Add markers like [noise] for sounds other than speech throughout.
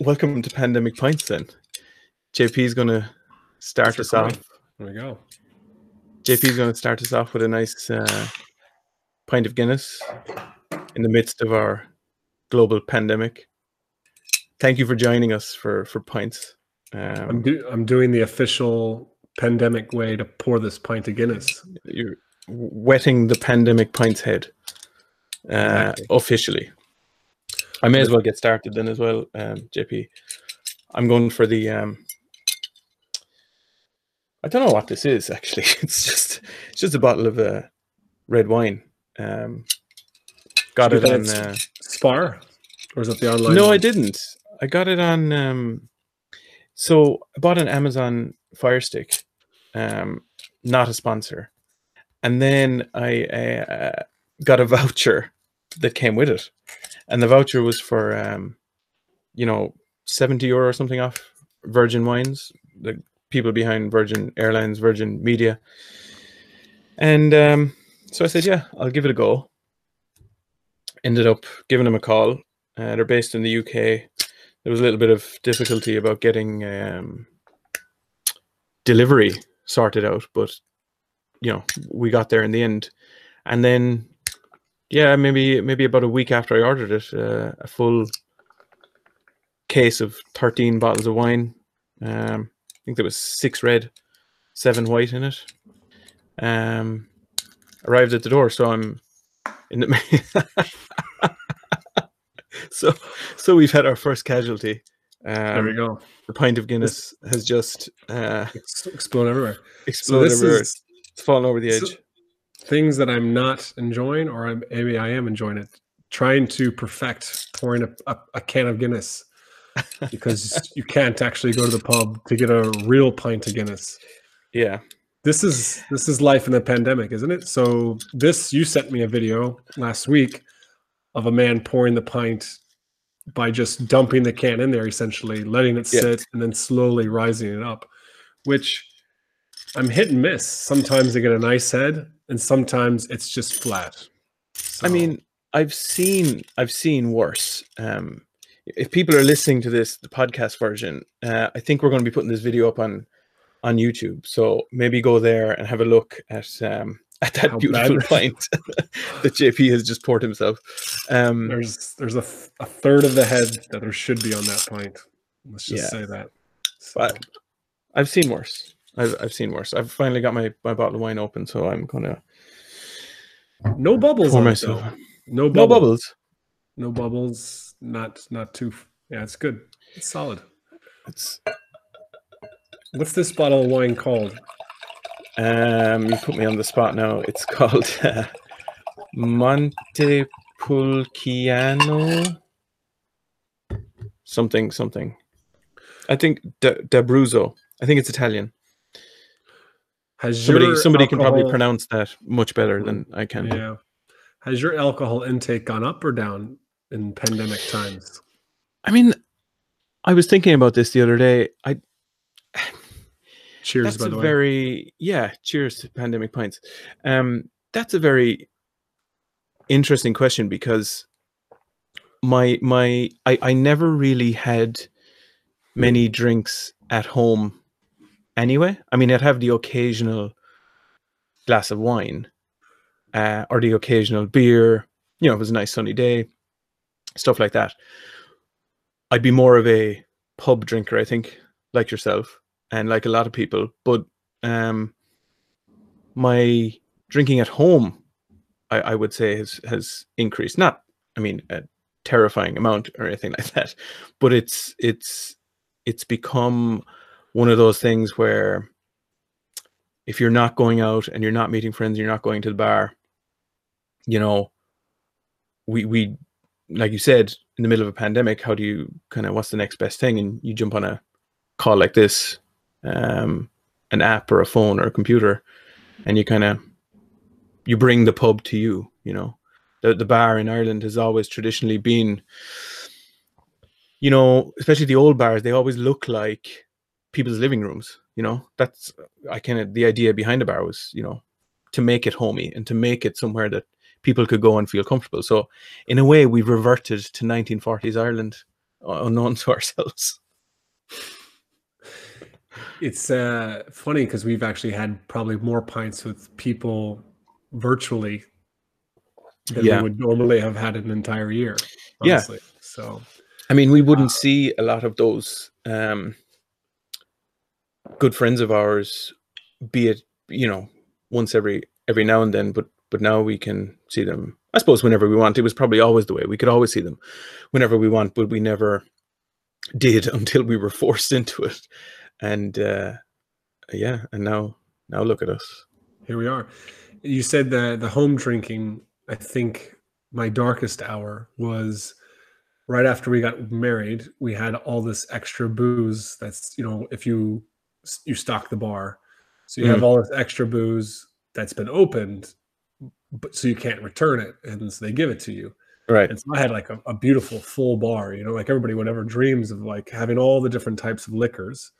Welcome to Pandemic Pints then. JP is going to start us off. There we go. JP is going to start us off with a nice uh, pint of Guinness in the midst of our global pandemic. Thank you for joining us for for pints. I'm, Um, do- I'm doing the official pandemic way to pour this pint of Guinness. you're wetting the pandemic pints head uh, Exactly. officially. I may as well get started then as well, um, JP. I'm going for the. Um, I don't know what this is actually. [laughs] It's just it's just a bottle of uh, red wine. Um, got it on. Uh, Spar? Or is it the online? no, I didn't. I got it on. Um, so I bought an Amazon Fire Stick, um, not a sponsor, and then I uh, got a [laughs] voucher that came with it, and the voucher was for, um, you know, seventy euro or something off Virgin Wines, the people behind Virgin Airlines, Virgin Media, and um, so I said, yeah, I'll give it a go. Ended up giving them a call. Uh, they're based in the UK. There was a little bit of difficulty about getting um, delivery sorted out, but you know we got there in the end. And then, yeah, maybe maybe about a week after I ordered it, uh, a full case of thirteen bottles of wine. Um, I think there was six red, seven white in it. Um, arrived at the door, so I'm in the. [laughs] so, so we've had our first casualty. There we Um, go. the pint of Guinness has just uh, It's exploding everywhere. Exploded this everywhere. is It's fallen over the so- edge. Things that I'm not enjoying, or I'm, maybe I am enjoying it. Trying to perfect pouring a, a, a can of Guinness [laughs] because you can't actually go to the pub to get a real pint of Guinness. Yeah, this is this is life in a pandemic isn't it so this you sent me a video last week of a man pouring the pint by just dumping the can in there essentially letting it Yeah. sit and then slowly rising it up which i'm hit and miss sometimes I get a nice head and sometimes it's just flat I mean, I've seen I've seen worse. Um, if people are listening to this, the podcast version, uh, I think we're going to be putting this video up on on YouTube. So maybe go there and have a look at um, [laughs] at that How beautiful bad- pint [laughs] that JP has just poured himself. Um, there's there's a, th- a third of the head that there should be on that pint let's just Yeah. say that so, But I've seen worse. I've, I've seen worse. I've finally got my, my bottle of wine open, so I'm gonna no bubbles for it, myself. no No bubbles no bubbles not not too yeah it's good it's solid It's what's this bottle of wine called Um, you put me on the spot now. It's called [laughs] uh, Montepulciano. Something, something. I think D'Abruzzo. I think it's Italian. Has Somebody, your somebody can probably alcohol- pronounce that much better than I can. yeah has your alcohol intake gone up or down in pandemic times I mean, I was thinking about this the other day. I cheers that's by a the way very yeah. Cheers to pandemic pints. Um, that's a very interesting question because my my I I never really had many drinks at home anyway. I mean, I'd have the occasional glass of wine uh, or the occasional beer. You know, if it was a nice sunny day, stuff like that. I'd be more of a pub drinker, I think, like yourself and like a lot of people. But um, my drinking at home, I, I would say, has has increased. Not, I mean, a terrifying amount or anything [laughs] like that, but it's it's it's become one of those things where if you're not going out and you're not meeting friends, you're not going to the bar, you know, we we like you said in the middle of a pandemic, how do you kind of what's the next best thing? And you jump on a call like this, um, an app or a phone or a computer, and you kind of you bring the pub to you. You know, the the bar in Ireland has always traditionally been, you know, especially the old bars. They always look like people's living rooms. You know, that's I kind of the idea behind the bar was you know to make it homey and to make it somewhere that people could go and feel comfortable. So in a way, we've reverted to 1940s Ireland unknown [laughs] to ourselves. It's uh, funny because we've actually had probably more pints with people virtually than Yeah. we would normally have had an entire year. Yeah. So I mean, we wouldn't see a lot of those um, good friends of ours, be it you know once every every now and then, but but now we can see them. I suppose whenever we want. It was probably always the way. We could always see them whenever we want, but we never did [laughs] until we were forced into it. And uh, yeah, and now now look at us. here we are. You said the the home drinking. I think my darkest hour was right after we got married. We had all this extra booze. That's you know if you you stock the bar, so you have all this extra booze that's been opened, but so you can't return it, and so they give it to you. Right. And so I had like a, a beautiful full bar, you know, like everybody would ever dreams of like having all the different types of liquors.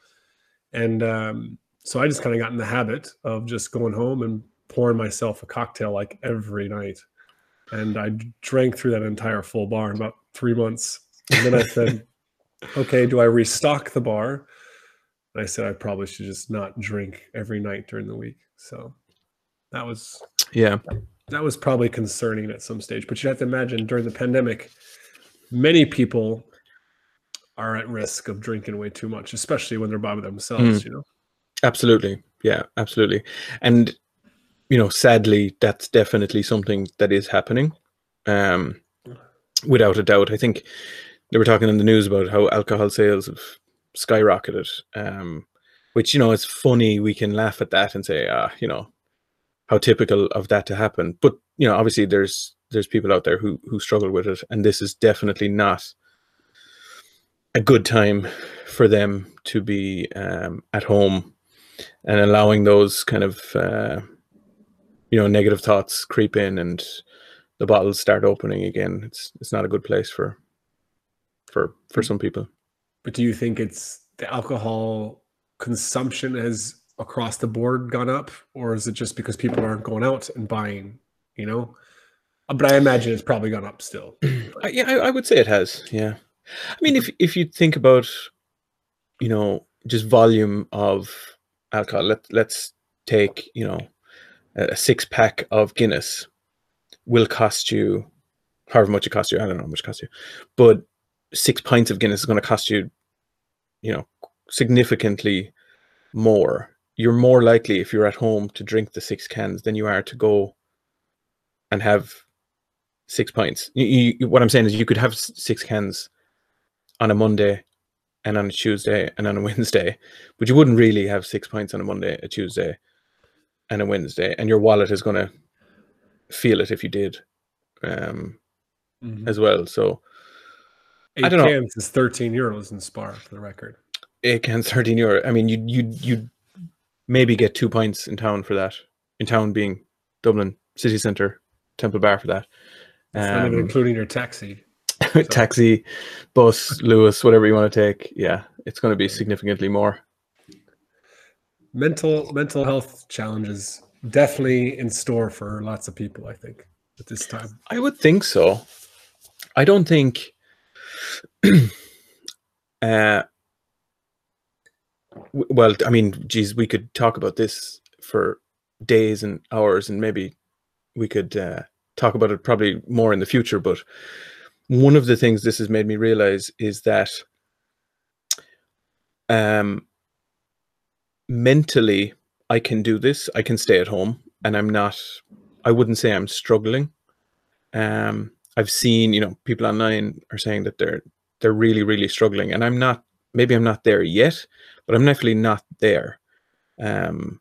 And um, so I just kind of got in the habit of just going home and pouring myself a cocktail like every night. And I drank through that entire full bar in about three months. And then I said, [laughs] okay, do I restock the bar? And I said, I probably should just not drink every night during the week. So that was Yeah. that was probably concerning at some stage. But you have to imagine during the pandemic, many people are at risk of drinking way too much, especially when they're by themselves. You know, Absolutely. Yeah, absolutely. And you know, sadly, that's definitely something that is happening. Um without a doubt. I think they were talking in the news about how alcohol sales have skyrocketed. Um which, you know, it's funny we can laugh at that and say, ah, you know, how typical of that to happen. But, you know, obviously there's there's people out there who who struggle with it and this is definitely not a good time for them to be um, at home and allowing those kind of uh, you know negative thoughts creep in and the bottles start opening again it's it's not a good place for for for some people but do you think it's the alcohol consumption has across the board gone up, or is it just because people aren't going out and buying? You know, Uh, but I imagine it's probably gone up still. [clears throat] Yeah I, I would say it has yeah i mean if if you think about you know just volume of alcohol let, let's take you know a a six pack of guinness will cost you however much it costs you i don't know how much it costs you but six pints of guinness is going to cost you you know significantly more you're more likely if you're at home to drink the six cans than you are to go and have six pints. You, you, what I'm saying is, you could have six cans on a Monday, and on a Tuesday, and on a [laughs] Wednesday, but you wouldn't really have six pints on a Monday, a Tuesday, and a Wednesday, and your wallet is going to feel it if you did, um, Mhm. as well. So Eight don't know. cans is 13 euros in Spar for the record. eight cans, thirteen euro. I mean, you you you maybe get two pints in town for that. In town being Dublin city centre, Temple Bar for that. It's not even Um, including your taxi. [laughs] taxi, bus, [laughs] Luas, whatever you want to take. Yeah, it's going to be significantly more. Mental mental health challenges definitely in store for lots of people. I think at this time. I would think so. I don't think. [clears throat] uh, well, I mean, geez, we could talk about this for days and hours, and maybe we could uh, talk about it probably more in the future. But one of the things this has made me realize is that um, mentally, I can do this. I can stay at home, and I'm not. I wouldn't say I'm struggling. Um, I've seen, you know, people online are saying that they're they're really, really struggling, and I'm not. Maybe I'm not there yet, but I'm definitely not there. Um,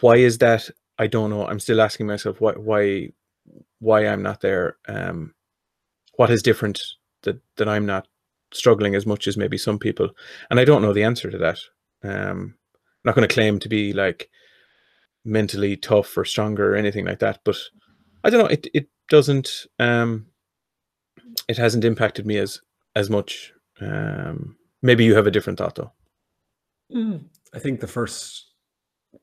why is that? I don't know. I'm still asking myself why why why I'm not there. Um, what is different that that I'm not struggling as much as maybe some people, and I don't know the answer to that. Um, I'm not going to claim to be like mentally tough or stronger or anything like that, but I don't know. It it doesn't. Um, it hasn't impacted me as as much. Um, maybe you have a different thought though. I think the first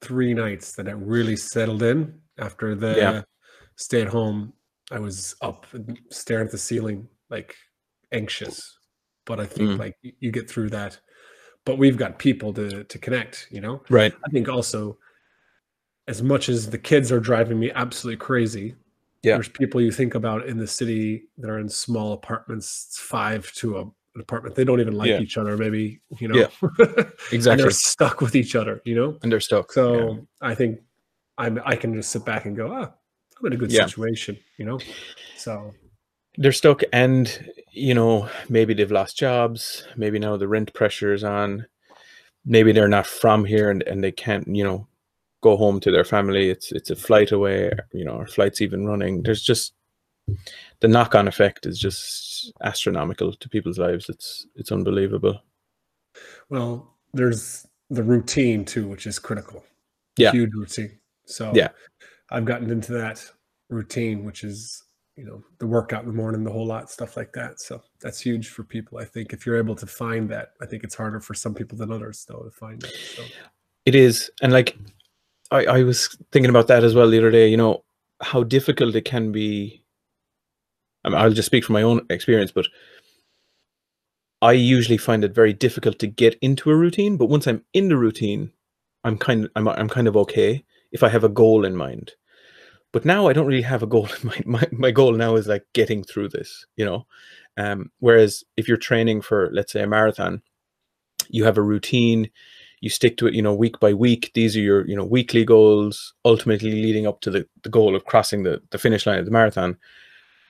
three nights that it really settled in after the Yeah. stay at home, I was up staring at the ceiling, like anxious. but I think Mm. like you get through that. But we've got people to to connect, you know. Right. I think also, as much as the kids are driving me absolutely crazy, Yeah. there's people you think about in the city that are in small apartments, it's five to a, an apartment. They don't even like Yeah. each other, maybe, you know. Yeah. [laughs] Exactly. they're stuck with each other, you know. And they're stuck. So yeah. I think I'm I can just sit back and go, ah, I'm in a good situation, you know. So they're stuck and you know maybe they've lost jobs maybe now the rent pressure is on maybe they're not from here and, and they can't you know go home to their family it's it's a flight away you know or flights even running there's just the knock-on effect is just astronomical to people's lives it's it's unbelievable well, there's the routine too, which is critical. Yeah. Huge routine. So Yeah. I've gotten into that routine, which is, you know, the workout in the morning, the whole lot, stuff like that. So that's huge for people. I think if you're able to find that, I think it's harder for some people than others though to find that. So It is, and like I, I was thinking about that as well the other day. You know how difficult it can be. I mean, I'll just speak from my own experience, but I usually find it very difficult to get into a routine. But once I'm in the routine, I'm kind of I'm, I'm kind of okay if I have a goal in mind. But now I don't really have a goal in [laughs] mind. My my goal now is like getting through this, you know. Um, whereas if you're training for let's say a marathon, you have a routine you stick to it you know week by week. These are your you know weekly goals ultimately leading up to the, the goal of crossing the, the finish line of the marathon.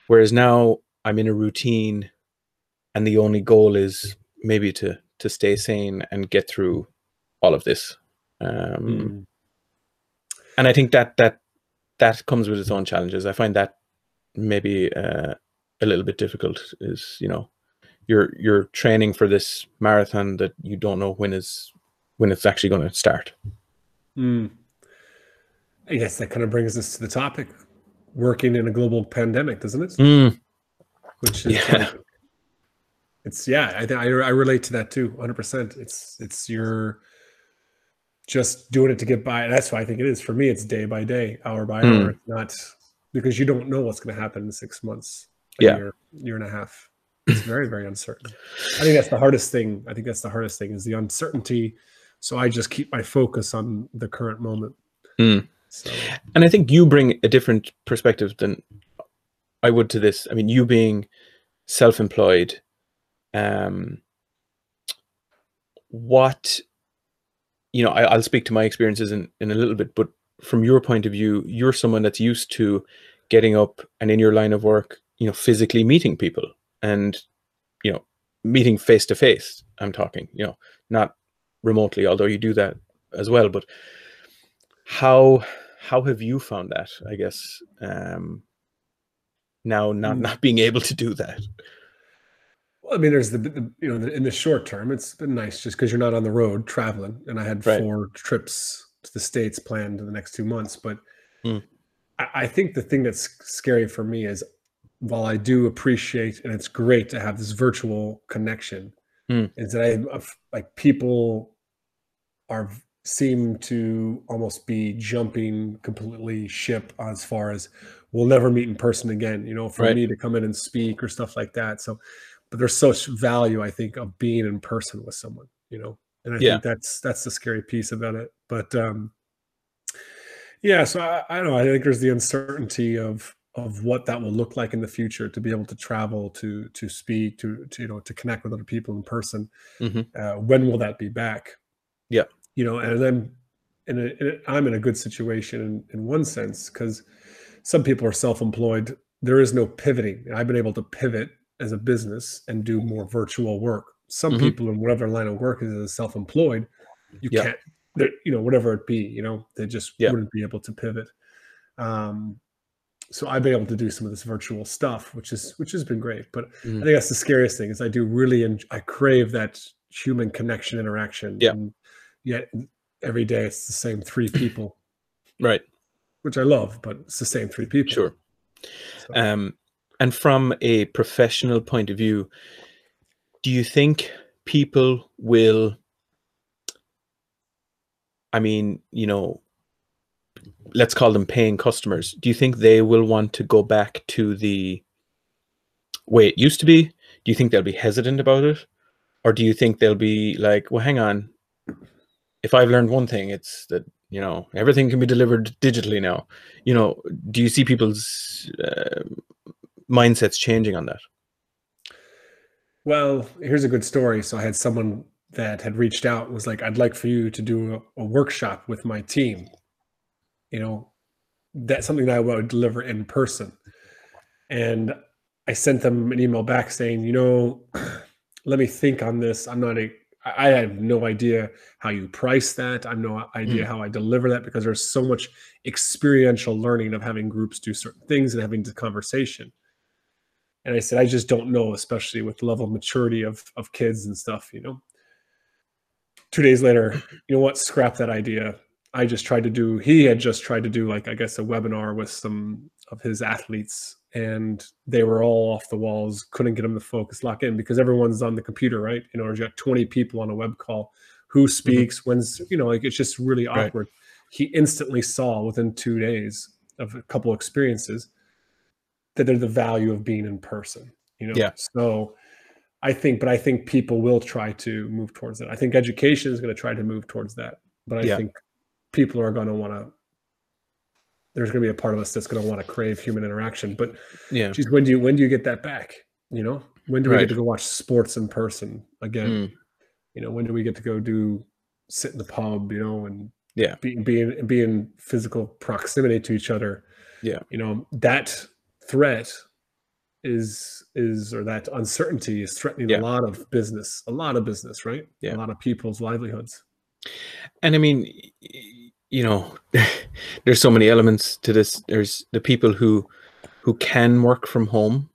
Whereas now i'm in a routine and the only goal is maybe to to stay sane and get through all of this. Um, mm, and i think that that that comes with its own challenges. I find that maybe uh, a little bit difficult is you know you're you're training for this marathon that you don't know when is when it's actually going to start mm. I guess that kind of brings us to the topic working in a global pandemic, doesn't it? Mm, which is Yeah. like, it's yeah i think I, I relate to that too 100% it's it's your just doing it to get by that's why i think it is for me it's day by day hour by Hmm. hour it's not because you don't know what's going to happen in six months a Yeah. year, year and a half it's very very uncertain i think that's the hardest thing i think that's the hardest thing is the uncertainty so i just keep my focus on the current moment Hmm. so and i think you bring a different perspective than i would to this i mean you being self-employed um what you know I, i'll speak to my experiences in, in a little bit but from your point of view you're someone that's used to getting up and in your line of work you know physically meeting people and you know meeting face to face i'm talking you know not remotely although you do that as well but how how have you found that i guess um now not Mm. not being able to do that Well, I mean, there's the, the you know, the, in the short term, it's been nice just because you're not on the road traveling. And I had Right. four trips to the states planned in the next two months. But Mm. I, I think the thing that's scary for me is, while I do appreciate and it's great to have this virtual connection, Mm. is that I like people are seem to almost be jumping completely ship as far as we'll never meet in person again. You know, for Right. me to come in and speak or stuff like that. So but there's such value i think of being in person with someone you know and i Yeah. think that's that's the scary piece about it but um yeah so I, I don't know i think there's the uncertainty of of what that will look like in the future to be able to travel to to speak to, to you know to connect with other people in person Mhm. uh, when will that be back Yeah. you know and then in a, in a, i'm in a good situation in, in one sense because some people are self-employed there is no pivoting i've been able to pivot as a business and do more virtual work some Mhm. people in whatever line of work is as self-employed you Yeah. can't you know whatever it be you know they just Yeah. wouldn't be able to pivot um so i've been able to do some of this virtual stuff which is which has been great but Mm. i think that's the scariest thing is i do really en- i crave that human connection interaction Yeah. and yet every day it's the same three [clears throat] people. Right. Which i love but it's the same three people. Sure. So- um and from a professional point of view do you think people will i mean you know let's call them paying customers do you think they will want to go back to the way it used to be? Do you think they'll be hesitant about it? Or do you think they'll be like well hang on if i've learned one thing it's that you know everything can be delivered digitally now. You know do you see people's uh, mindsets changing on that? Well here's a good story. So i had someone that had reached out was like i'd like for you to do a, a workshop with my team. You know that's something that i would deliver in person. And i sent them an email back saying you know [clears throat] let me think on this. I'm not a I have no idea how you price that. I have no idea mm. how I deliver that because there's so much experiential learning of having groups do certain things and having the conversation. And I said, I just don't know, especially with the level of maturity of of kids and stuff, you know. Two days later, you know what? Scrap that idea. I just tried to do, he had just tried to do like, I guess, a webinar with some of his athletes and they were all off the walls, couldn't get them to focus, lock in because everyone's on the computer, right? You know, you got 20 people on a web call. Who mm-hmm. speaks? Mm-hmm. When's, you know, like it's just really awkward. Right. He instantly saw within two days of a couple experiences that they're the value of being in person, you know? Yeah. So I think, but I think people will try to move towards that. I think education is going to try to move towards that. But I yeah. think people are going to want to there's going to be a part of us that's going to want to crave human interaction. But yeah, geez, when do you when do you get that back? You know, when do we right. get to go watch sports in person again? Mm. You know, when do we get to go do sit in the pub? You know, and yeah, be, be in be in physical proximity to each other. Yeah, you know that threat is is or that uncertainty is threatening yeah. a lot of business, a lot of business, right? Yeah, a lot of people's livelihoods. And I mean, you know, [laughs] there's so many elements to this. There's the people who who can work from home,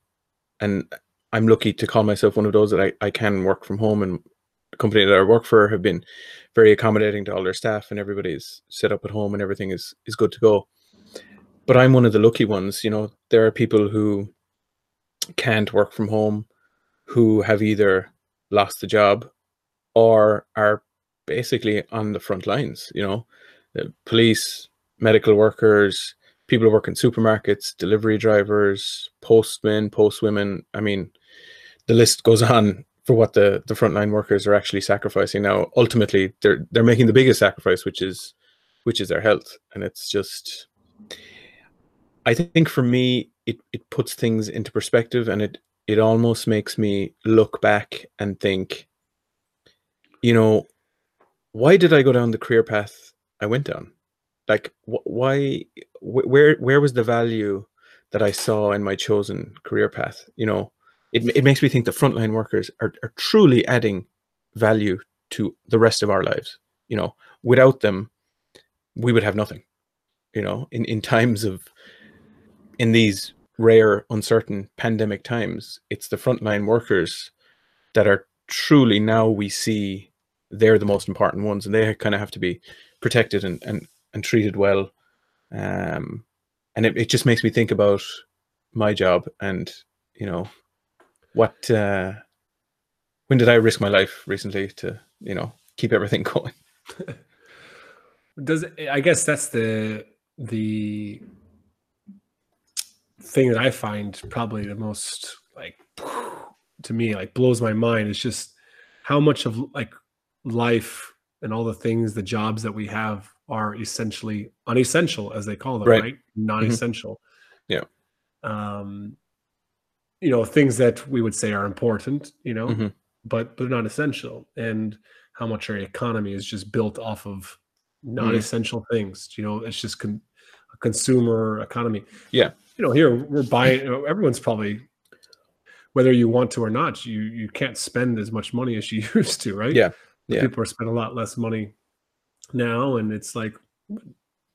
and I'm lucky to call myself one of those that I, I can work from home. And the company that I work for have been very accommodating to all their staff, and everybody's set up at home, and everything is is good to go. But I'm one of the lucky ones. You know, there are people who can't work from home, who have either lost the job or are basically on the front lines. You know, Uh, police, medical workers, people who work in supermarkets, delivery drivers, postmen, postwomen. I mean, the list goes on for what the the frontline workers are actually sacrificing now. Ultimately, they're they're making the biggest sacrifice, which is which is their health, and it's just. I think for me, it it puts things into perspective, and it it almost makes me look back and think, you know, why did I go down the career path I went down? Like, wh- why? Wh- where? Where was the value that I saw in my chosen career path? You know, it it makes me think the frontline workers are are truly adding value to the rest of our lives. You know, without them, we would have nothing. You know, in in times of in these rare, uncertain pandemic times, it's the frontline workers that are truly now we see they're the most important ones, and they kind of have to be protected and and, and treated well. Um, and it, it just makes me think about my job and you know what uh, when did I risk my life recently to you know keep everything [laughs] going. Does I guess that's the the thing that I find probably the most like to me like blows my mind is just how much of like life and all the things, the jobs that we have are essentially unessential, as they call them, right? right? Mm-hmm. Non-essential. Mm-hmm. Yeah. Um, you know, things that we would say are important, you know, mm-hmm. but but not essential. And how much our economy is just built off of mm-hmm. non-essential mm-hmm. things. You know, it's just con- a consumer economy. Yeah. You know, here we're buying. Everyone's probably whether you want to or not, you you can't spend as much money as you [laughs] used to, right? Yeah yeah. people are spending a lot less money now and it's like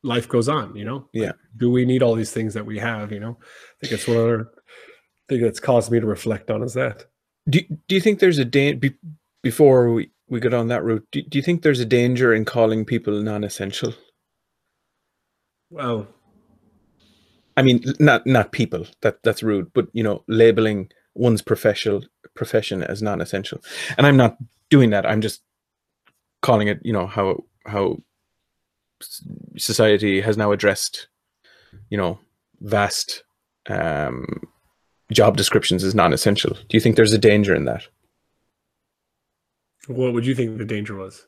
life goes on you know? Yeah. do we need all these things that we have you know? I think it's one other thing that's caused me to reflect on is that. Do, do you think there's a danger be, before we, we get on that route do, do you think there's a danger in calling people non-essential? Well i mean not not people that that's rude but you know labeling one's professional profession as non-essential. And i'm not doing that i'm just calling it, you know, how how society has now addressed, you know, vast um, job descriptions as non-essential. Do you think there's a danger in that? What would you think the danger was?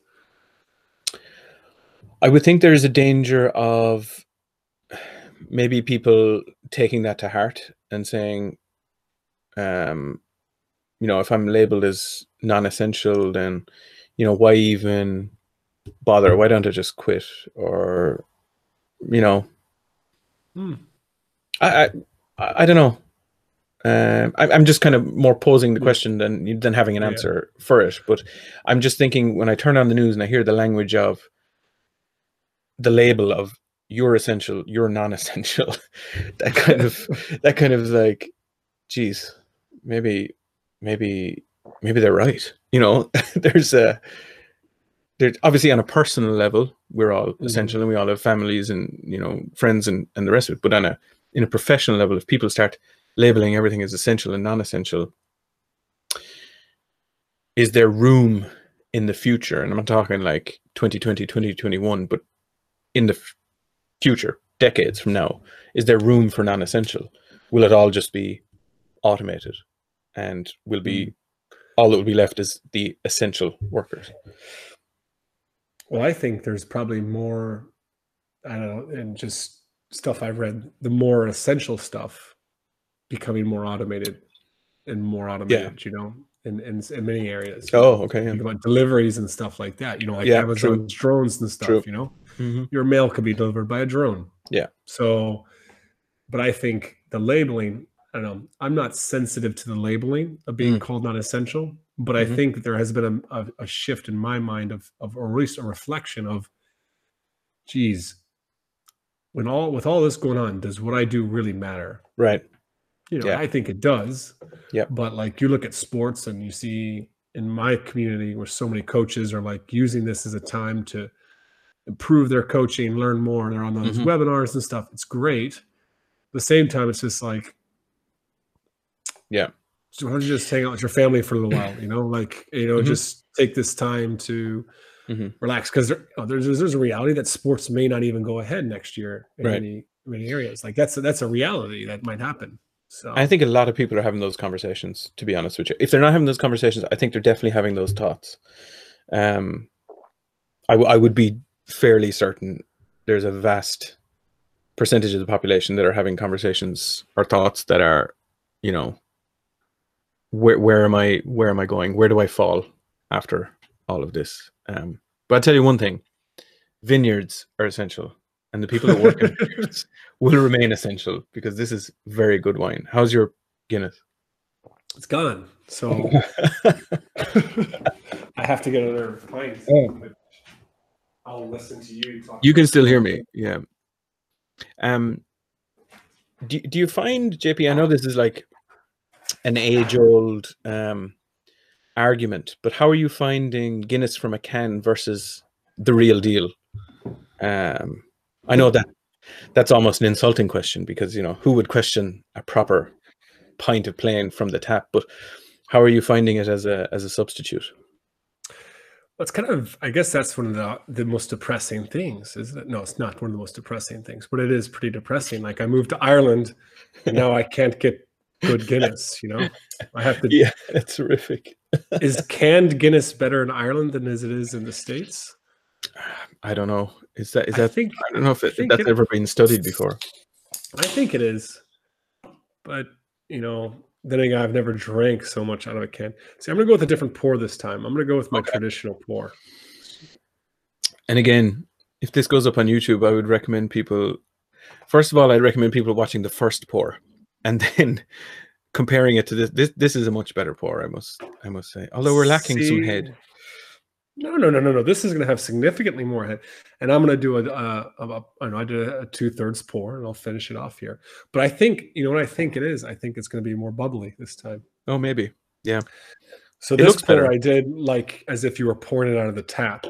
I would think there's a danger of maybe people taking that to heart and saying, um, you know, if I'm labeled as non-essential, then, you know, why even bother? Why don't I just quit? Or, you know, Hmm. I, I, I don't know. Um, I, I'm just kind of more posing the question than than having an Yeah. answer for it. But I'm just thinking when I turn on the news and I hear the language of the label of you're essential, you're non-essential, [laughs] that kind of [laughs] that kind of like, geez, maybe, maybe, maybe they're right. You know, [laughs] there's a there's obviously on a personal level, we're all Mhm. essential and we all have families and you know friends and and the rest of it. But on a in a professional level, if people start labeling everything as essential and non-essential, is there room in the future? And I'm not talking like 2020, 2021, but in the f- future, decades from now, is there room for non-essential? Will it all just be automated, and will be all that will be left is the essential workers? Well, I think there's probably more, I don't know, and just stuff I've read, the more essential stuff becoming more automated and more automated, yeah. you know, in, in, in many areas. Oh, okay. Yeah. about deliveries and stuff like that, you know, like Yeah, Amazon's drones and stuff, True. you know, hmm your mail could be delivered by a drone. Yeah. So, but I think the labeling, I don't know, I'm not sensitive to the labeling of being Mm. called non essential, but I Mhm. think that there has been a, a, a shift in my mind of, of, or at least a reflection of, geez, when all, with all this going on, does what I do really matter? Right. You know, Yeah. I think it does. Yeah. But like you look at sports and you see in my community where so many coaches are like using this as a time to improve their coaching, learn more. And they're on those Mhm. webinars and stuff. It's great. At the same time, it's just like, Yeah. so why don't you just hang out with your family for a little while? You know, like you know, Mhm. just take this time to Mhm. relax because there, know, there's there's a reality that sports may not even go ahead next year in Right. many many areas. Like that's a, that's a reality that might happen. So I think a lot of people are having those conversations. To be honest with you, if they're not having those conversations, I think they're definitely having those thoughts. Um, I, w- I would be fairly certain there's a vast percentage of the population that are having conversations or thoughts that are, you know, where where am I where am I going? Where do I fall after all of this? Um, but I'll tell you one thing: vineyards are essential, and the people that work in [laughs] vineyards will remain essential because this is very good wine. How's your Guinness? it's gone. So [laughs] I have to get another pint. Oh. I'll listen to you talk. You can still hear me, yeah. Um, do do you find JP? I know this is like an age-old um argument, but how are you finding Guinness from a can versus the real deal? Um, I know that that's almost an insulting question because you know who would question a proper pint of plain from the tap? But how are you finding it as a as a substitute? It's kind of, I guess that's one of the the most depressing things, isn't it? No, it's not one of the most depressing things, but it is pretty depressing. Like I moved to Ireland, and now I can't get good [laughs] Guinness. You know, I have to. [laughs] Yeah, it's horrific. Is canned Guinness better in Ireland than as it is in the states? I don't know. Is that is I that think I don't know if it, that's it- ever been studied before. I think it is, but you know, then again, I've never drank so much out of a can. See, I'm gonna go with a different pour this time. I'm gonna go with my Okay. traditional pour. And again, if this goes up on YouTube, I would recommend people. First of all, I'd recommend people watching the first pour, and then comparing it to this. This this is a much better pour. I must I must say. Although we're lacking some head. No, no, no, no, no. This is going to have significantly more head, and I'm going to do a, a, a, a I know I did a two thirds pour, and I'll finish it off here. But I think you know what I think it is. I think it's going to be more bubbly this time. Oh, maybe. Yeah. So It this pour better. I did like as if you were pouring it out of the tap,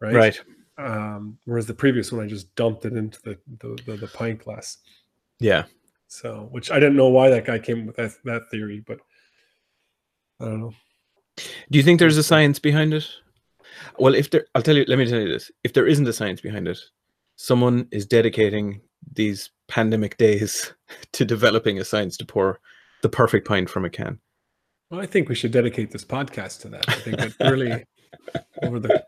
right? Right. Um, whereas the previous one I just dumped it into the the, the, the pint glass. Yeah. So, which I didn't know why that guy came with that that theory, but I don't know. Do you think there's a science behind it? Well, if there, I'll tell you. Let me tell you this: if there isn't a science behind it, someone is dedicating these pandemic days [laughs] to developing a science to pour the perfect pint from a can. Well, I think we should dedicate this podcast to that. I think that really [laughs] over the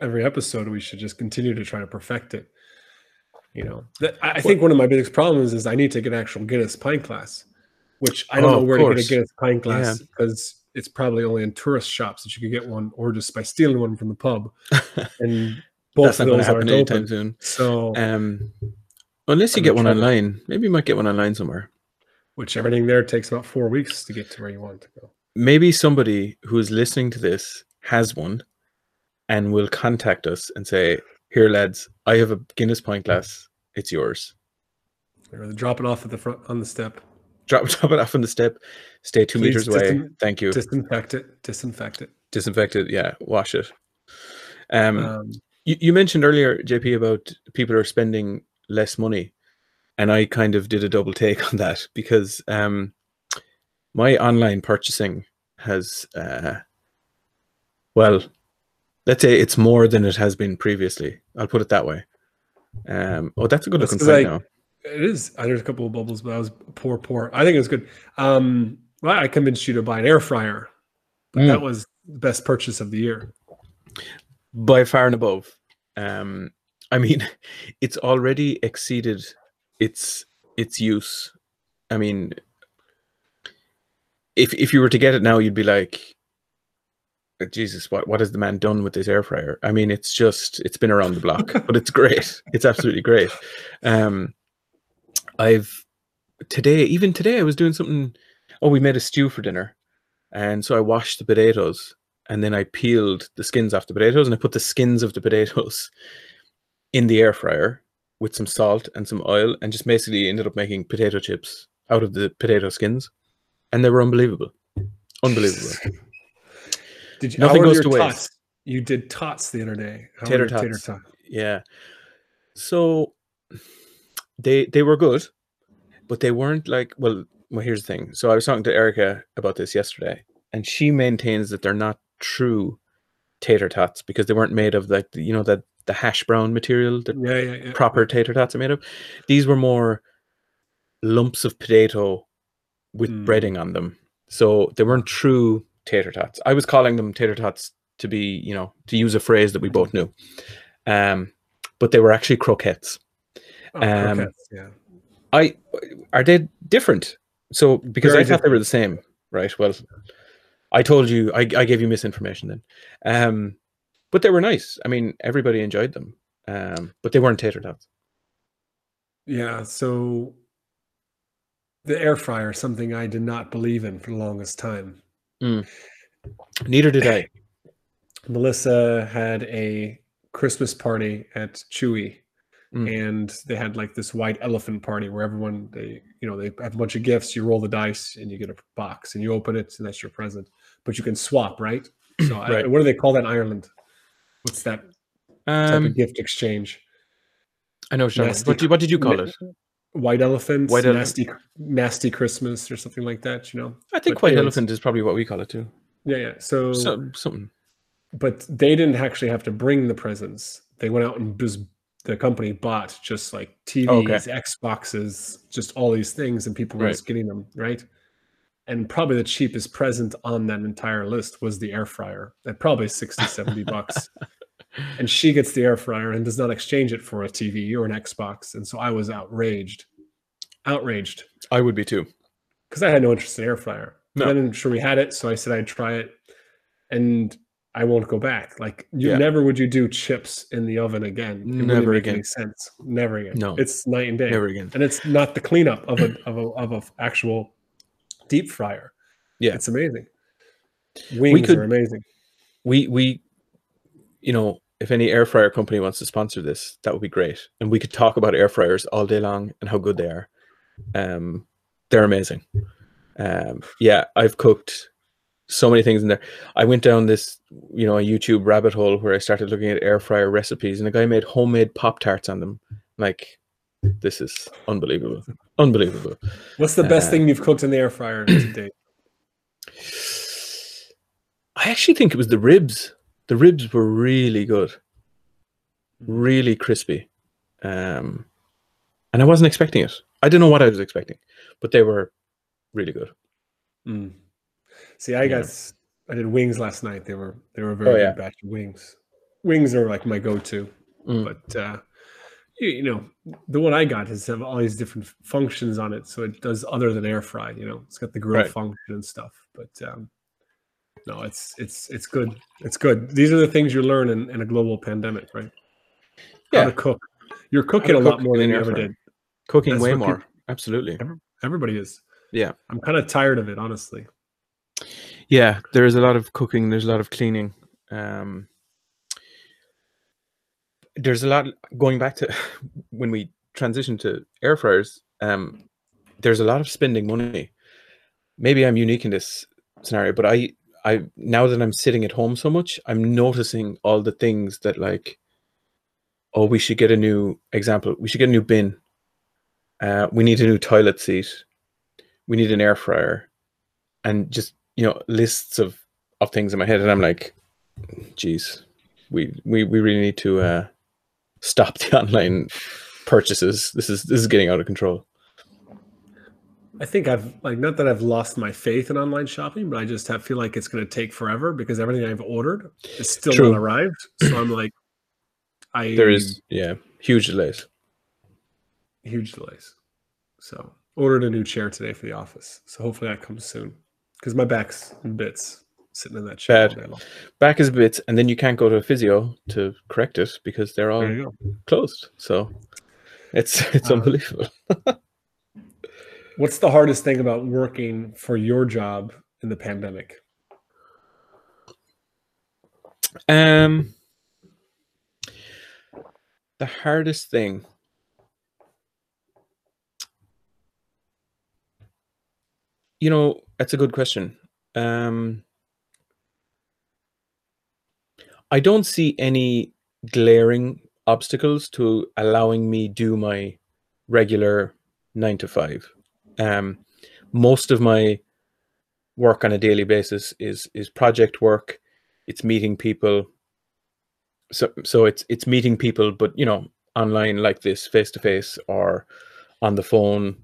every episode we should just continue to try to perfect it. You know, that, I I think one of my biggest problems is I need to get an actual Guinness pint glass, which I don't Oh, know where to get a. Guinness pint glass because it's probably only in tourist shops that you could get one, or just by stealing one from the pub. [laughs] And both That's of not going to those happen aren't anytime open. soon. So, Um, unless you I'm get one trying to- online, maybe you might get one online somewhere. which everything there takes about four weeks to get to where you want to go. Maybe somebody who is listening to this has one, and will contact us and say, "Here, lads, I have a Guinness pint glass. It's yours. Drop it off at the front on the step, Drop, [laughs] drop it off on the step. Stay two Please meters away. Thank you. disinfect it, disinfect it. Disinfect it. Yeah, wash it." Um, Um, you, you mentioned earlier, JP, about people are spending less money, and I kind of did a double take [laughs] on that because um, my online purchasing has, uh, well, let's say it's more than it has been previously. I'll put it that way. Um, oh, that's a good looking sight now. It is. There's a couple of bubbles, but I was poor, poor. I think it was good. Um, well, I convinced you to buy an air fryer, but Mm. that was the best purchase of the year. by far and above. Um, I mean, [laughs] it's already exceeded its its use. I mean, if if you were to get it now, you'd be like, "Uh, Jesus, what what has the man done with this air fryer? I mean, it's just it's been around the block, but it's great. [laughs] It's absolutely great. Um, I've today, even today, I was doing something. Oh, we made a stew for dinner, and so I washed the potatoes and then I peeled the skins off the potatoes and I put the skins of the potatoes in the air fryer with some salt and some oil and just basically ended up making potato chips out of the potato skins and they were unbelievable. Unbelievable. [laughs] Did you? Nothing goes to tots? waste. You did tots the other day. How Tater Tater tots. tot? Yeah. So they they were good, but they weren't like well, well here's the thing. So I was talking to Erica about this yesterday and she maintains that they're not true tater tots because they weren't made of like the, you know that the hash brown material that Yeah, yeah, yeah. proper tater tots are made of. These were more lumps of potato with Mm. breading on them. So they weren't true tater tots. I was calling them tater tots to be, you know, to use a phrase that we both knew. Um, but they were actually croquettes. Oh, um, croquettes, yeah. I are they different? So because Very I thought they were the same, right? Well, I told you I, I gave you misinformation then. Um, but they were nice. I mean, everybody enjoyed them. Um, but they weren't tater tots. Yeah, so the air fryer, something I did not believe in for the longest time. Neither did I. Melissa had a Christmas party at Chewy, Mm. and they had like this white elephant party where everyone they you know they have a bunch of gifts. You roll the dice and you get a box, and you open it, and that's your present. But you can swap, right? [clears throat] So I, Right. what do they call that in Ireland? What's that type Um, of gift exchange? I know what you're talking Nasty about. What, what did you call it? White elephant, White elephant. nasty, nasty Christmas, or something like that. You know? I think But white anyways. elephant is probably what we call it too. Yeah, yeah. So, So, something. but they didn't actually have to bring the presents. They went out and just the company bought just like TVs, Oh, Okay. Xboxes, just all these things, and people were Right. just getting them right. And probably the cheapest present on that entire list was the air fryer at probably 60, 70 bucks. [laughs] And she gets the air fryer and does not exchange it for a TV or an Xbox. And so I was outraged, outraged I would be too. because I had no interest in air fryer. No. Then I'm sure we had it, so I said I'd try it, and I won't go back. Like you Yeah. never would you do chips in the oven again. It Never make any again. sense. Never again. No. it's night and day. Never again. And it's not the cleanup of a of a of a actual deep fryer. Yeah. it's amazing. Wings could- are amazing. We we, you know, if any air fryer company wants to sponsor this, that would be great, and we could talk about air fryers all day long and how good they are. Um, they're amazing. Um, yeah, I've cooked so many things in there. I went down this, you know, a YouTube rabbit hole where I started looking at air fryer recipes, and a guy made homemade pop tarts on them. Like, this is unbelievable, unbelievable. What's the best uh, thing you've cooked in the air fryer to date? I actually think it was the ribs. The ribs were really good, really crispy, um, and I wasn't expecting it. I didn't know what I was expecting, but they were really good. Mm. See, I Yeah. got I did wings last night. They were they were very Oh, yeah. good batch of wings. Wings are like my go-to, Mm. but uh, you, you know the one I got has have all these different functions on it, so it does other than air fry. You know, it's got the grill Right. function and stuff. But um, no, it's it's it's good. It's good. These are the things you learn in, in a global pandemic, right? How Yeah. to cook. You're cooking a to lot more than you ever did. Cooking That's way more. peop- Absolutely. Everybody is. Yeah. I'm kind of tired of it, honestly. Yeah, there's a lot of cooking, there's a lot of cleaning. Um, there's a lot going back to [laughs] when we transition to air fryers, um, there's a lot of spending money. Maybe I'm unique in this scenario, but I I now that I'm sitting at home so much, I'm noticing all the things that like oh, we should get a new example, we should get a new bin. Uh, we need a new toilet seat. We need an air fryer. And just you know lists of of things in my head and i'm like geez we we, we really need to uh stop the [laughs] online purchases this is this is getting out of control I think I've like not that I've lost my faith in online shopping, but I just have, feel like it's going to take forever because everything I've ordered is still True. not arrived. So I'm like, I there is yeah huge delays huge delays. So ordered a new chair today for the office. So hopefully that comes soon because my back's in bits sitting in that chair. Bad. all day long. back is bits, and then you can't go to a physio to correct it because they're all There you go. closed so it's it's Uh, unbelievable [laughs] What's the hardest thing about working for your job in the pandemic? Um, the hardest thing. You know, that's a good question. Um, I don't see any glaring obstacles to allowing me do my regular nine to five. Um, most of my work on a daily basis is is project work. It's meeting people. So so it's it's meeting people but you know online like this face to face or on the phone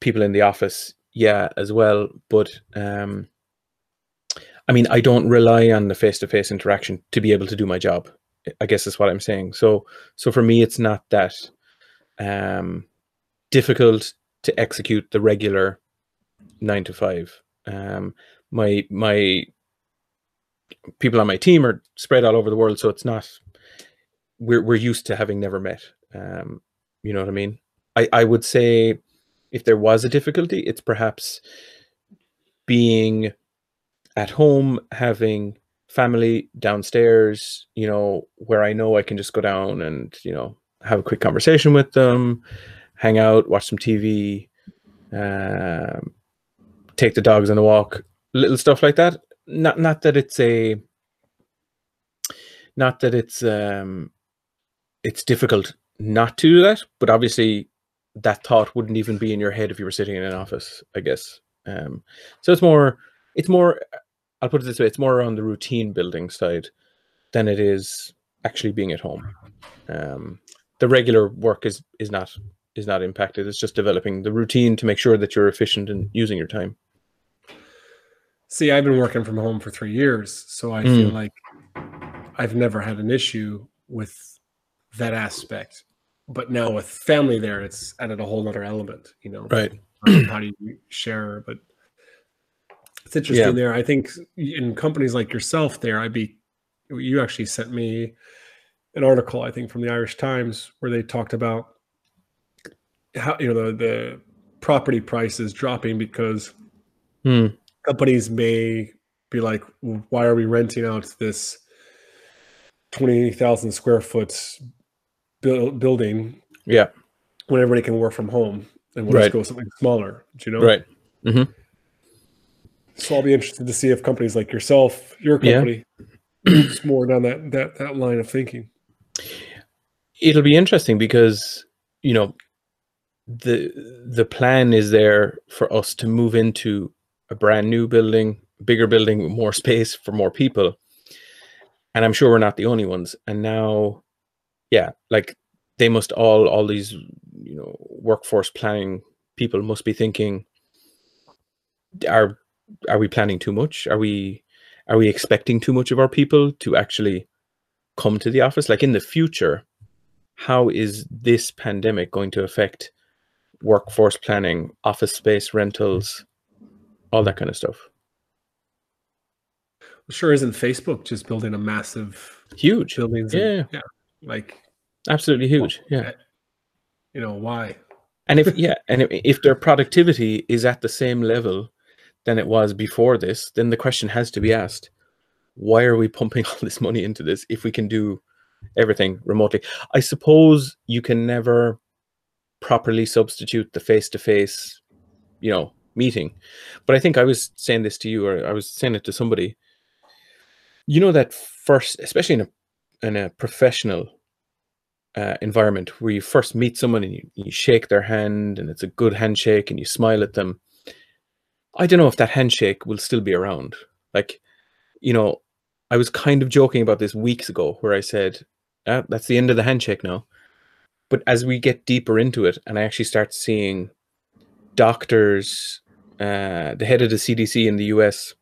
people in the office yeah as well. But um i mean i don't rely on the face to face interaction to be able to do my job i guess is what i'm saying. So so for me it's not that um difficult to execute the regular 9 to 5 um my my people on my team are spread all over the world so it's not we're we're used to having never met. Um you know what i mean? I i would say if there was a difficulty it's perhaps being at home having family downstairs you know where i know i can just go down and you know have a quick conversation with them hang out watch some tv um take the dogs on a walk little stuff like that. Not not that it's a not that it's um it's difficult not to do that but obviously that thought wouldn't even be in your head if you were sitting in an office i guess. Um so it's more it's more i'll put it this way it's more on the routine building side than it is actually being at home. Um the regular work is is not is not impacted it's just developing the routine to make sure that you're efficient in using your time See, I've been working from home for three years, so I feel Mm. like I've never had an issue with that aspect. But now with family there, it's added a whole other element, you know. right how do you share? But it's interesting there. I think in companies like yourself, there, I'd be. You actually sent me an article, I think, from the Irish Times, where they talked about how you know the the property prices dropping because Hmm. companies may be like, why are we renting out this twenty thousand square foot buil- building yeah when everybody can work from home and we'll Right. just go something smaller? Do you know? right So I'll be interested to see if companies like yourself, your Yeah. company, moves more down that that that line of thinking. it'll be interesting because you know the the plan is there for us to move into a brand new building bigger building with more [laughs] space for more people and i'm sure we're not the only ones and now yeah like they must all all these you know workforce planning people must be thinking are are we planning too much? Are we are we expecting too much of our people to actually come to the office? Like in the future, how is this pandemic going to affect workforce planning, office space rentals, all that kind of stuff? Sure, isn't Facebook just building a massive Huge. buildings? Yeah. and- yeah. Like, Absolutely huge. Yeah. you know, why? And if yeah, and if, [laughs] if their productivity is at the same level than it was before this, then the question has to be asked: Why are we pumping [laughs] all this money into this if we can do everything remotely? I suppose you can never properly substitute the face-to-face, you know, meeting. But I think I was saying this to you, or I was saying it to somebody. You know that first, especially in a in a professional uh, environment where you first meet someone and you, you shake their hand and it's a good handshake and you smile at them. I don't know if that handshake will still be around. Like, you know, I was kind of joking about this weeks ago where I said, ah, that's the end of the handshake now. But as we get deeper into it and I actually start seeing doctors, uh, the head of the CDC in the US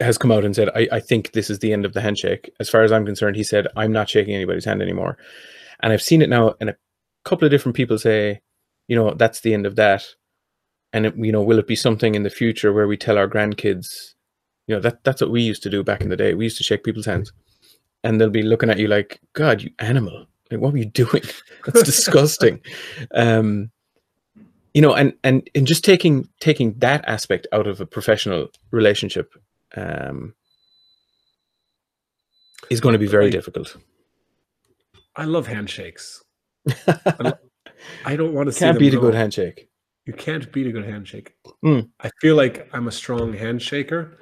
has come out and said, I, I think this is the end of the handshake. As far as I'm concerned, he said, I'm not shaking anybody's hand anymore. And I've seen it now, and a couple of different people say, you know, that's the end of that. And, it, you know, will it be something in the future where we tell our grandkids, you know, that that's what we used to do back in the day. We used to shake people's hands. And they'll be looking at you like, God, you animal. Like, what were you doing? [laughs] That's disgusting. Um, you know, and and and just taking taking that aspect out of a professional relationship um, is going to be very Like- difficult. I love handshakes. [laughs] I don't want to see Can't beat a good handshake. You can't beat a good handshake. Mm. I feel like I'm a strong handshaker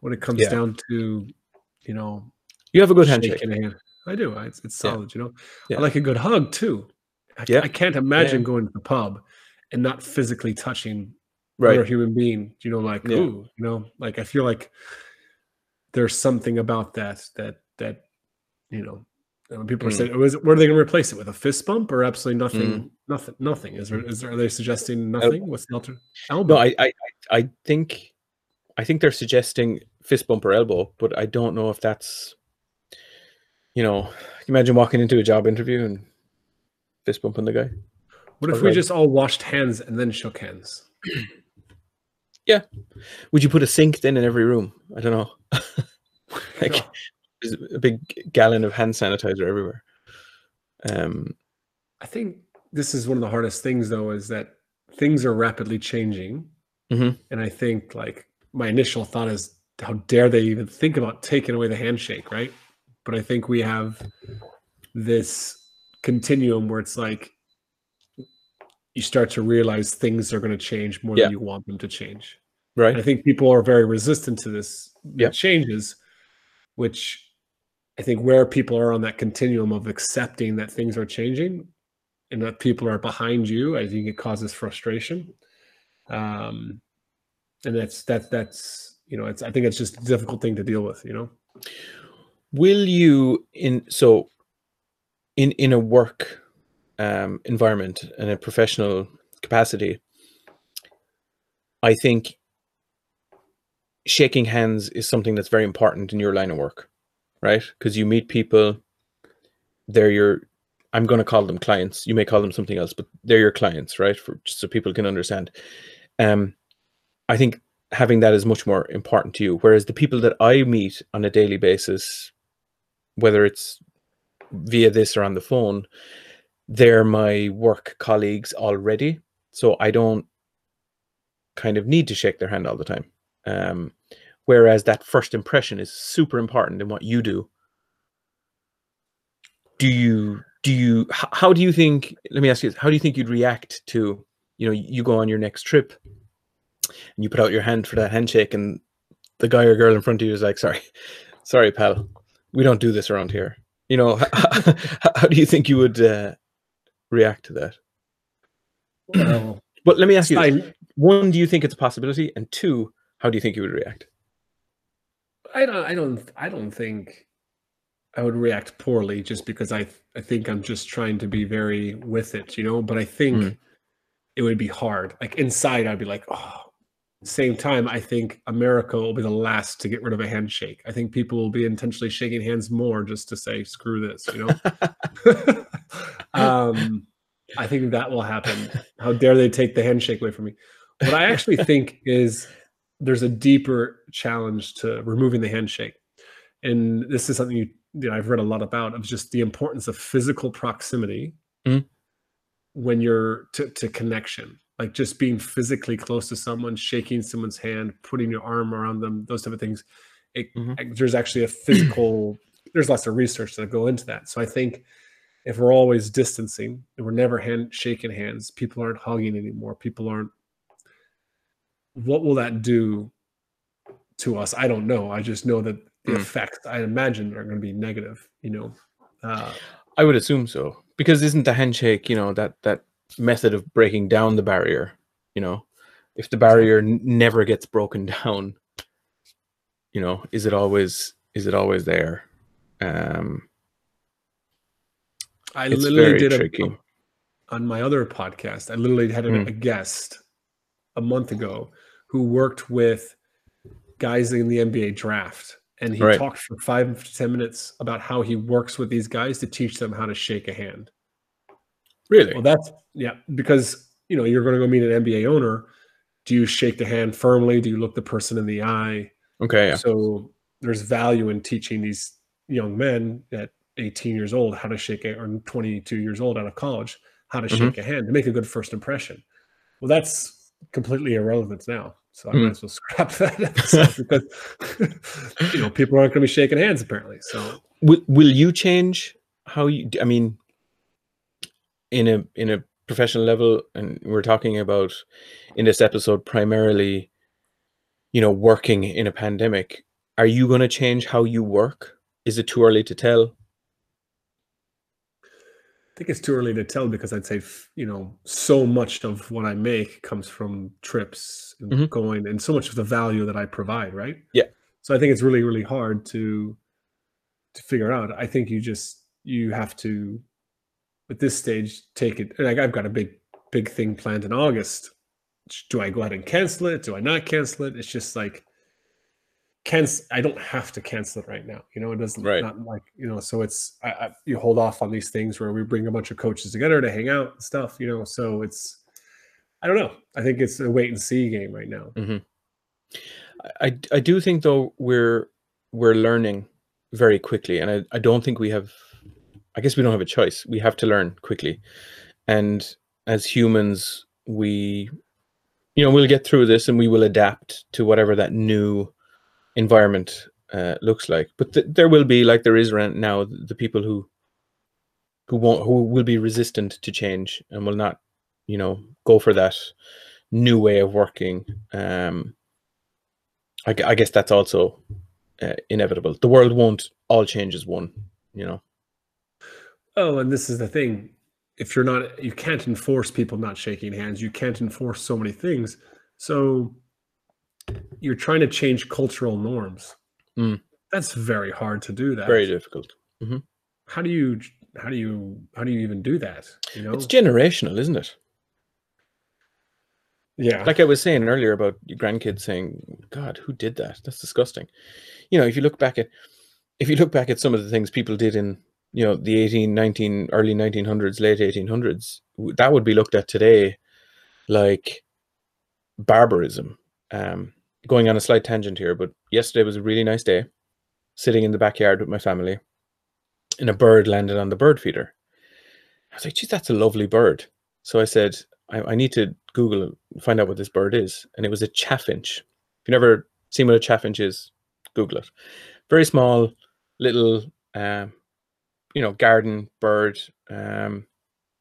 when it comes Yeah. down to, you know, You have a good handshake. hand. I do. It's, it's Yeah. solid. You know, Yeah. I like a good hug too. I, Yeah. I can't imagine Yeah. going to the pub and not physically touching another human being. You know, like Yeah. ooh, you know, like I feel like there's something about that that that you know. When people are Mm. saying, "Was what are they going to replace it with? A fist bump or absolutely nothing? Mm. Nothing. Nothing. Is there? Is there? Are they suggesting nothing? What's the alter? Elbow. No, I, I, I I think, I think they're suggesting fist bump or elbow, but I don't know if that's, you know, imagine walking into a job interview and fist bumping the guy. what if or we like- just all washed hands and then shook hands? [clears throat] Yeah. Would you put a sink then in every room? I don't know. [laughs] like there's a big gallon of hand sanitizer everywhere. Um, I think this is one of the hardest things, though, is that things are rapidly changing. Mhm. And I think, like, my initial thought is, how dare they even think about taking away the handshake, right? But I think we have this continuum where it's like you start to realize things are going to change more Yeah. than you want them to change. right. And I think people are very resistant to this Yeah. changes, which I think where people are on that continuum of accepting that things are changing and that people are behind you, I think it causes frustration. Um, and that's that's that's you know, it's I think it's just a difficult thing to deal with, you know. Will you in so in in a work um, environment in a professional capacity i think shaking hands is something that's very important in your line of work right? Because you meet people they're your i'm going to call them clients you may call them something else but they're your clients right? For just so people can understand. Um i think having that is much more important to you whereas the people that i meet on a daily basis whether it's via this or on the phone, they're my work colleagues already. So I don't kind of need to shake their hand all the time. Um, whereas that first impression is super important in what you do. Do you, do you, how do you think, let me ask you, this, how do you think you'd react to, you know, you go on your next trip and you put out your hand for that handshake and the guy or girl in front of you is like, sorry, [laughs] sorry, pal, we don't do this around here. You know, [laughs] how, how do you think you would uh, react to that? Well, But let me ask you. I, one, do you think it's a possibility? And two, how do you think you would react? I don't I don't I don't think I would react poorly just because I I think I'm just trying to be very with it, you know. But I think Mm. it would be hard. Like inside, I'd be like, oh, same time, I think America will be the last to get rid of a handshake. I think people will be intentionally shaking hands more just to say "screw this," you know. [laughs] um, I think that will happen. How dare they take the handshake away from me? What I actually think is there's a deeper challenge to removing the handshake, and this is something you, know I've read a lot about of just the importance of physical proximity Mhm. when you're to, to connection like just being physically close to someone, shaking someone's hand, putting your arm around them, those type of things. It, Mhm. There's actually a physical. [clears throat] there's lots of research that go into that. So I think if we're always distancing and we're never hand shaking hands, people aren't hugging anymore. People aren't. What will that do to us? I don't know. I just know that the Mm. effects I imagine are going to be negative. You know. Uh, I would assume so because isn't the handshake, you know, that that method of breaking down the barrier? You know, if the barrier n- never gets broken [laughs] down, you know, is it always is it always there? Um, I literally did a, tricky. on my other podcast, I literally had a, Mm. a guest a month ago who worked with guys in the NBA draft. And he Right. talked for five to 10 minutes about how he works with these guys to teach them how to shake a hand. Really? Well, that's, yeah, because, you know, you're going to go meet an NBA owner. Do you shake the hand firmly? Do you look the person in the eye? Okay. Yeah. So there's value in teaching these young men at 18 years old how to shake a, or 22 years old out of college how to Mhm. shake a hand to make a good first impression. Well, that's completely irrelevant now. So I Mhm. might as well [laughs] scrap that [laughs] because you know people aren't going to be shaking hands apparently. So Will Will you change how you? I mean, in a in a professional level, and we're talking about in this episode primarily, you know, working in a pandemic. Are you going to change how you work? Is it too early to tell? I think it's too early to tell because I'd say you know so much of what I make comes from trips and Mhm. going, and so much of the value that I provide, right? Yeah. So I think it's really really hard to to figure out. I think you just you have to at this stage take it. Like I've got a big big thing planned in August. Do I go ahead and cancel it? Do I not cancel it? It's just like cancel. I don't have to cancel it right now. You know, it doesn't Right. not like you know. So it's I, I, you hold off on these things where we bring a bunch of coaches together to hang out and stuff. You know, so it's I don't know. I think it's a wait and see game right now. Mm-hmm. I I- I do think though we're we're learning very quickly, and I, I don't think we have. I guess we don't have a choice. We have to learn quickly, and as humans, we, you know, we'll get through this, and we will adapt to whatever that new environment uh, looks like. But th- there will be, like there is right now, the people who who won't who will be resistant to change and will not, you know, go for that new way of working. Um, I, I guess that's also uh, inevitable. The world won't all change as one, you know. Oh, and this is the thing. If you're not, you can't enforce people not shaking hands. You can't enforce so many things. So you're trying to change cultural norms. Mm. That's very hard to do. That Very difficult. How do you? How do you? How do you even do that? You know? It's generational, isn't it? yeah. Like I was saying earlier about your grandkids saying, "God, who did that? That's disgusting." You know, if you look back at if you look back at some of the things people did in you know the 18 19 early 1900s late 1800s that would be looked at today like barbarism. Um going on a slight tangent here but yesterday was a really nice day sitting in the backyard with my family and a bird landed on the bird feeder. I was like geez that's a lovely bird. So i said i, I need to google find out what this bird is. And it was a chaffinch. If you've never seen what a chaffinch is google it. Very small little um you know garden bird um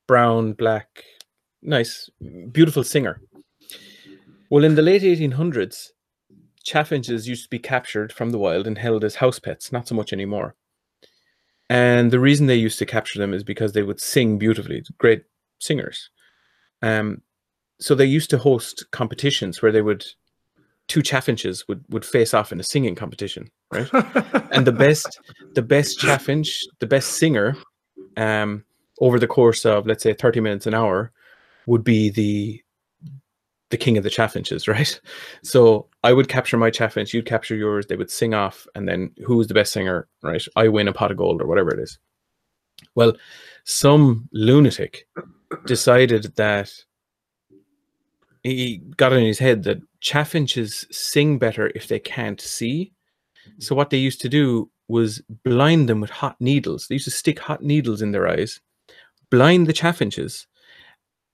brown black nice beautiful singer. Well in the late 1800s chaffinches used to be captured from the wild and held as house pets not so much anymore. And the reason they used to capture them is because they would sing beautifully great singers. Um so they used to host competitions where they would two chaffinches would would face off in a singing competition right [laughs] and the best the best chaffinch the best singer um over the course of let's say 30 minutes an hour would be the the king of the chaffinches, [laughs] right? So I would capture my chaffinch, you'd capture yours, they would sing off, and then who was the best singer, right? I win a pot of gold or whatever it is. Well, some lunatic decided that he got in his head that chaffinches sing better if they can't see. So what they used to do was blind them with hot needles. They used to stick hot needles in their eyes, blind the chaffinches,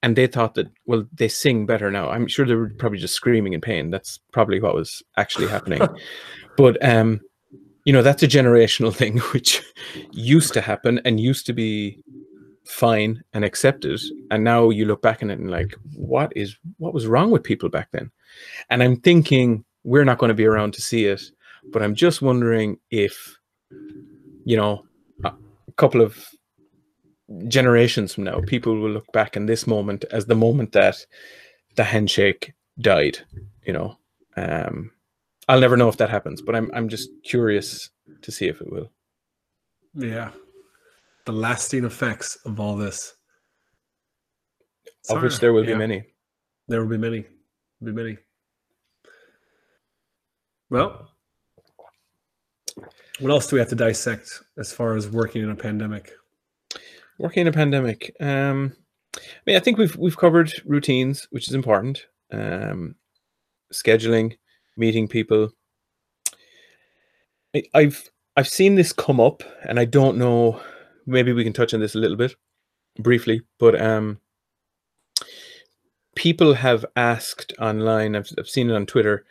and they thought that well they sing better now. I'm sure they were probably just screaming in pain. That's probably what was actually happening. [laughs] but um, you know that's a generational [laughs] thing which used to happen and used to be fine and accepted and now you look back on it and like what is what was wrong with people back then? And i'm thinking we're not going to be around to see it but i'm just wondering if you know a couple of generations from now people will look back in this moment as the moment that the handshake died you know? Um i'll never know if that happens but i'm i'm just curious to see if it will. Yeah. The lasting effects of all this. It's of which hard. there will be many There will be many. Be many. Well, what else do we have to dissect as far as working in a pandemic? working in a pandemic um i mean i think we've we've covered routines which is important um scheduling meeting people I, i've i've seen this come up and i don't know maybe we can touch on this a little bit briefly but um people have asked online i've, I've seen it on twitter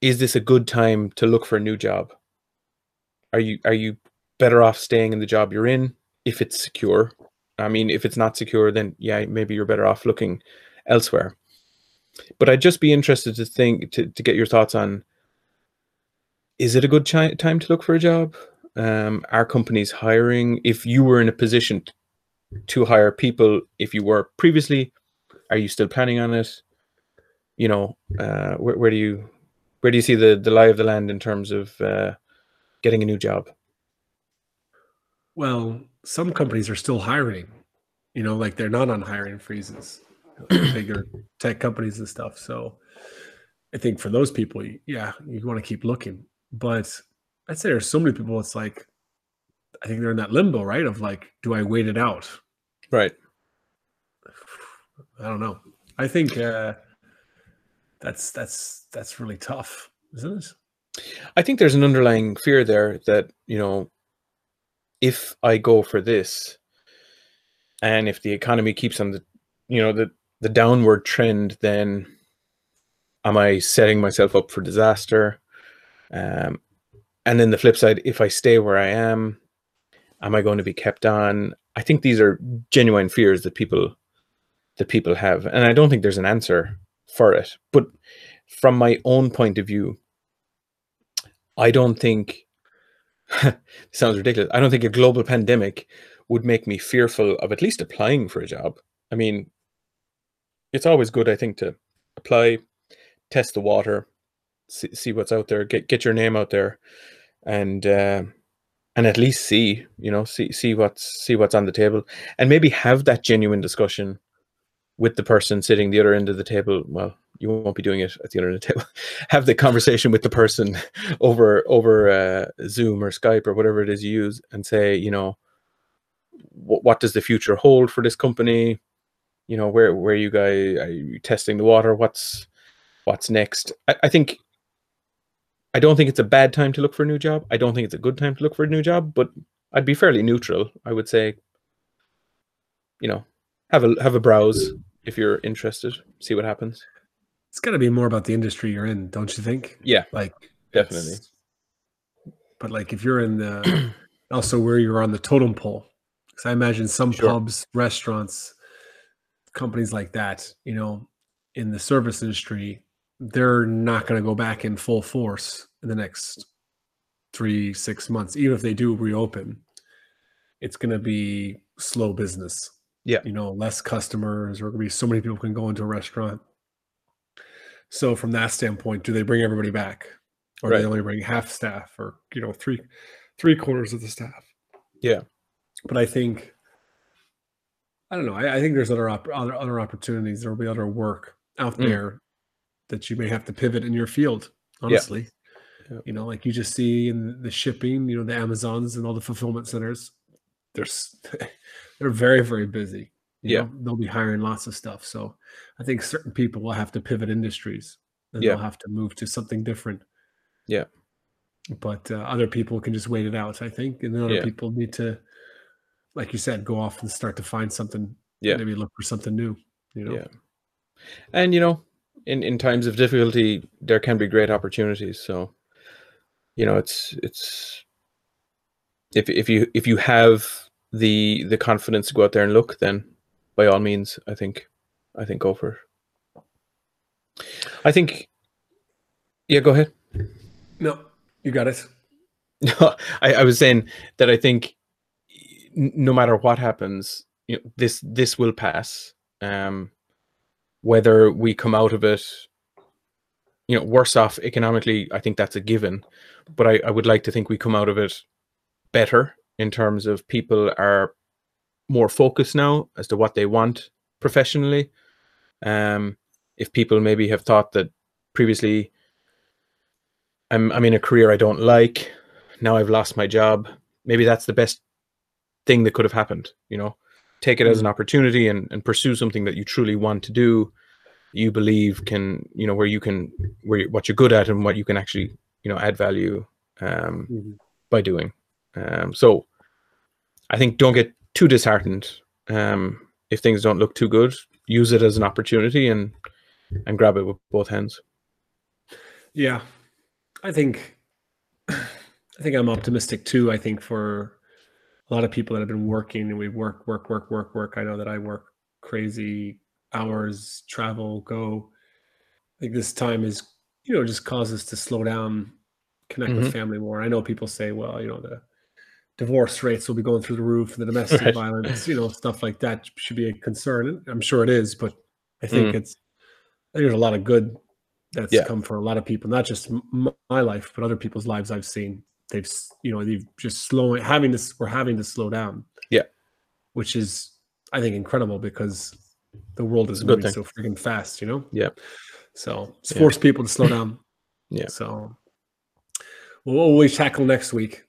is this a good time to look for a new job are you are you better off staying in the job you're in if it's secure. I mean, if it's not secure, then yeah, maybe you're better off looking elsewhere. But I'd just be interested to think to, to get your thoughts on is it a good time to look for a job? Um, are companies hiring? If you were in a position to hire people, if you were previously, are you still planning on it? You know, uh, where, where do you where do you see the the lie of the land in terms of uh, getting a new job? Well, some companies are still hiring. You know, like they're not on hiring freezes. [clears throat] Bigger tech companies and stuff. So I think for those people, yeah, you want to keep looking. But I'd say there's so many people. It's like I think they're in that limbo, right? Of like, do I wait it out? Right. I don't know. I think uh, that's that's that's really tough, isn't it? I think there's an underlying fear there that, you know, if I go for this and if the economy keeps on the, you know, the, the downward trend, then am I setting myself up for disaster? Um, and then the flip side, if I stay where I am, am I going to be kept on? I think these are genuine fears that people that people have, and I don't think there's an answer for it. But from my own point of view, I don't think [laughs] sounds ridiculous. I don't think a global pandemic would make me fearful of at least applying for a job. I mean, it's always good, I think, to apply, test the water, see, see what's out there, get get your name out there, and uh, and at least see, you know, see see what's see what's on the table, and maybe have that genuine discussion with the person sitting the other end of the table. Well, you won't be doing it at the other end of the table. [laughs] have the conversation with the person [laughs] over over uh, Zoom or Skype or whatever it is you use, and say, you know, what, what does the future hold for this company? You know, where where you guys are you testing the water? What's what's next? I, I think. I don't think it's a bad time to look for a new job. I don't think it's a good time to look for a new job, but I'd be fairly neutral. I would say, you know, have a have a browse if you're interested. See what happens. It's got to be more about the industry you're in, don't you think? Yeah, Like definitely. But like if you're in the [clears throat] also where you're on the totem pole, because I imagine some Sure. pubs, restaurants, companies like that, you know, in the service industry, they're not going to go back in full force in the next three, six months. Even if they do reopen, it's going to be slow business. Yeah. You know, less customers, or going to be so many people can go into a restaurant. So from that standpoint, do they bring everybody back? Or do Right. they only bring half staff or, you know, three three quarters of the staff? Yeah. But I think I don't know. I, I think there's other, op- other other opportunities. There will be other work out Mm. there that you may have to pivot in your field. Honestly, Yeah. you know, like you just see in the shipping, you know, the Amazons and all the fulfillment centers, they're [laughs] they're very very busy. you Yeah. know? they'll be hiring lots of stuff. So I think certain people will have to pivot industries and Yeah. they'll have to move to something different. Yeah. But uh, other people can just wait it out, I think, and then other Yeah. people need to, like you said, go off and start to find something. Yeah. maybe look for something new. You know, Yeah. And you know, in in times of difficulty, there can be great opportunities. So, you know, it's it's if if you if you have the the confidence to go out there and look, then by all means, I think I think go for it. I think. Yeah, go ahead. no, you got it. [laughs] No, I, I was saying that I think no matter what happens, you know, this this will pass. Um, whether we come out of it, you know, worse off economically, I think that's a given. But I, I would like to think we come out of it better in terms of people are more focused now as to what they want professionally. Um, if people maybe have thought that previously I'm I'm in a career I don't like, now I've lost my job. Maybe that's the best thing that could have happened, you know. Take it as an opportunity and, and pursue something that you truly want to do, you believe can, you know, where you can where you- what you're good at and what you can actually, you know, add value um Mhm. by doing. Um so I think don't get too disheartened. Um if things don't look too good, use it as an opportunity and and grab it with both hands. Yeah, I think [sighs] I think I'm optimistic too. I think for a lot of people that have been working and we work, work, work, work, work. I know that I work crazy hours, travel, go. I think this time is, you know, just causes to slow down, connect with Mhm. family more. I know people say, well, you know, the divorce rates will be going through the roof, the [laughs] domestic Right. violence, you know, [laughs] stuff like that should be a concern. I'm sure it is, but I think Mm. it's I think there's a lot of good that's Yeah. come for a lot of people, not just m- my life, but other people's lives I've seen. They've, you know, they've just slowing, having this, we're having to slow down. Yeah. Which is, I think, incredible because the world is moving so freaking fast, you know? Yeah. So it's Yeah. forced people to slow down. [clears throat] Yeah. So, well, what will we tackle next week?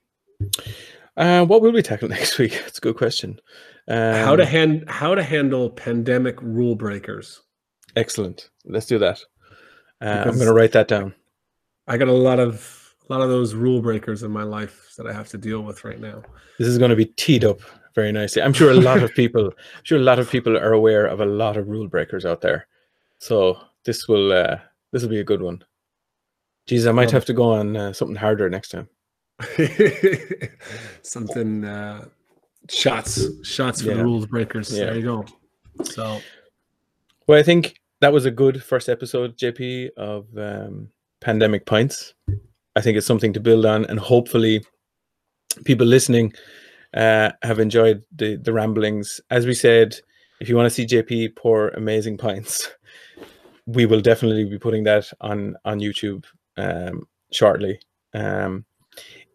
Uh, what will we tackle [laughs] next week? That's a good question. Um, how to hand, how to handle pandemic rule breakers. excellent. Let's do that. Uh, I'm going to write that down. I got a lot of, a lot of those rule breakers in my life that I have to deal with right now. This is going to be teed up very nicely. I'm sure a lot of people, I'm sure a lot of people are aware of a lot of rule breakers out there. So this will, uh, this will be a good one. Geez, I might have to go on uh, something harder next time. [laughs] Something uh shots shots for Yeah. the rules breakers. Yeah. There you go. So Well, I think that was a good first episode, JP, of um, Pandemic Pints. I think it's something to build on, and hopefully, people listening uh, have enjoyed the the ramblings. As we said, if you want to see JP pour amazing pints, [laughs] we will definitely be putting that on on YouTube um, shortly. Um,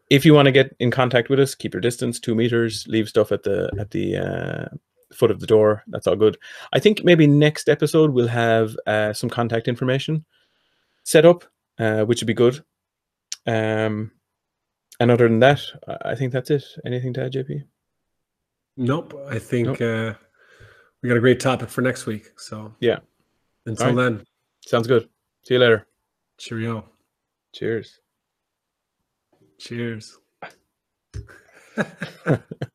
if you want to get in contact with us, keep your distance, two meters. Leave stuff at the at the uh, foot of the door. That's all good. I think maybe next episode we'll have uh, some contact information set up, uh, which would be good. Um, and other than that, I- think that's it. Anything to add, JP? nope. I think uh we got a great topic for next week. So Yeah. Until right. then, Sounds good. See you later. cheerio. Cheers. Cheers. [laughs] [laughs]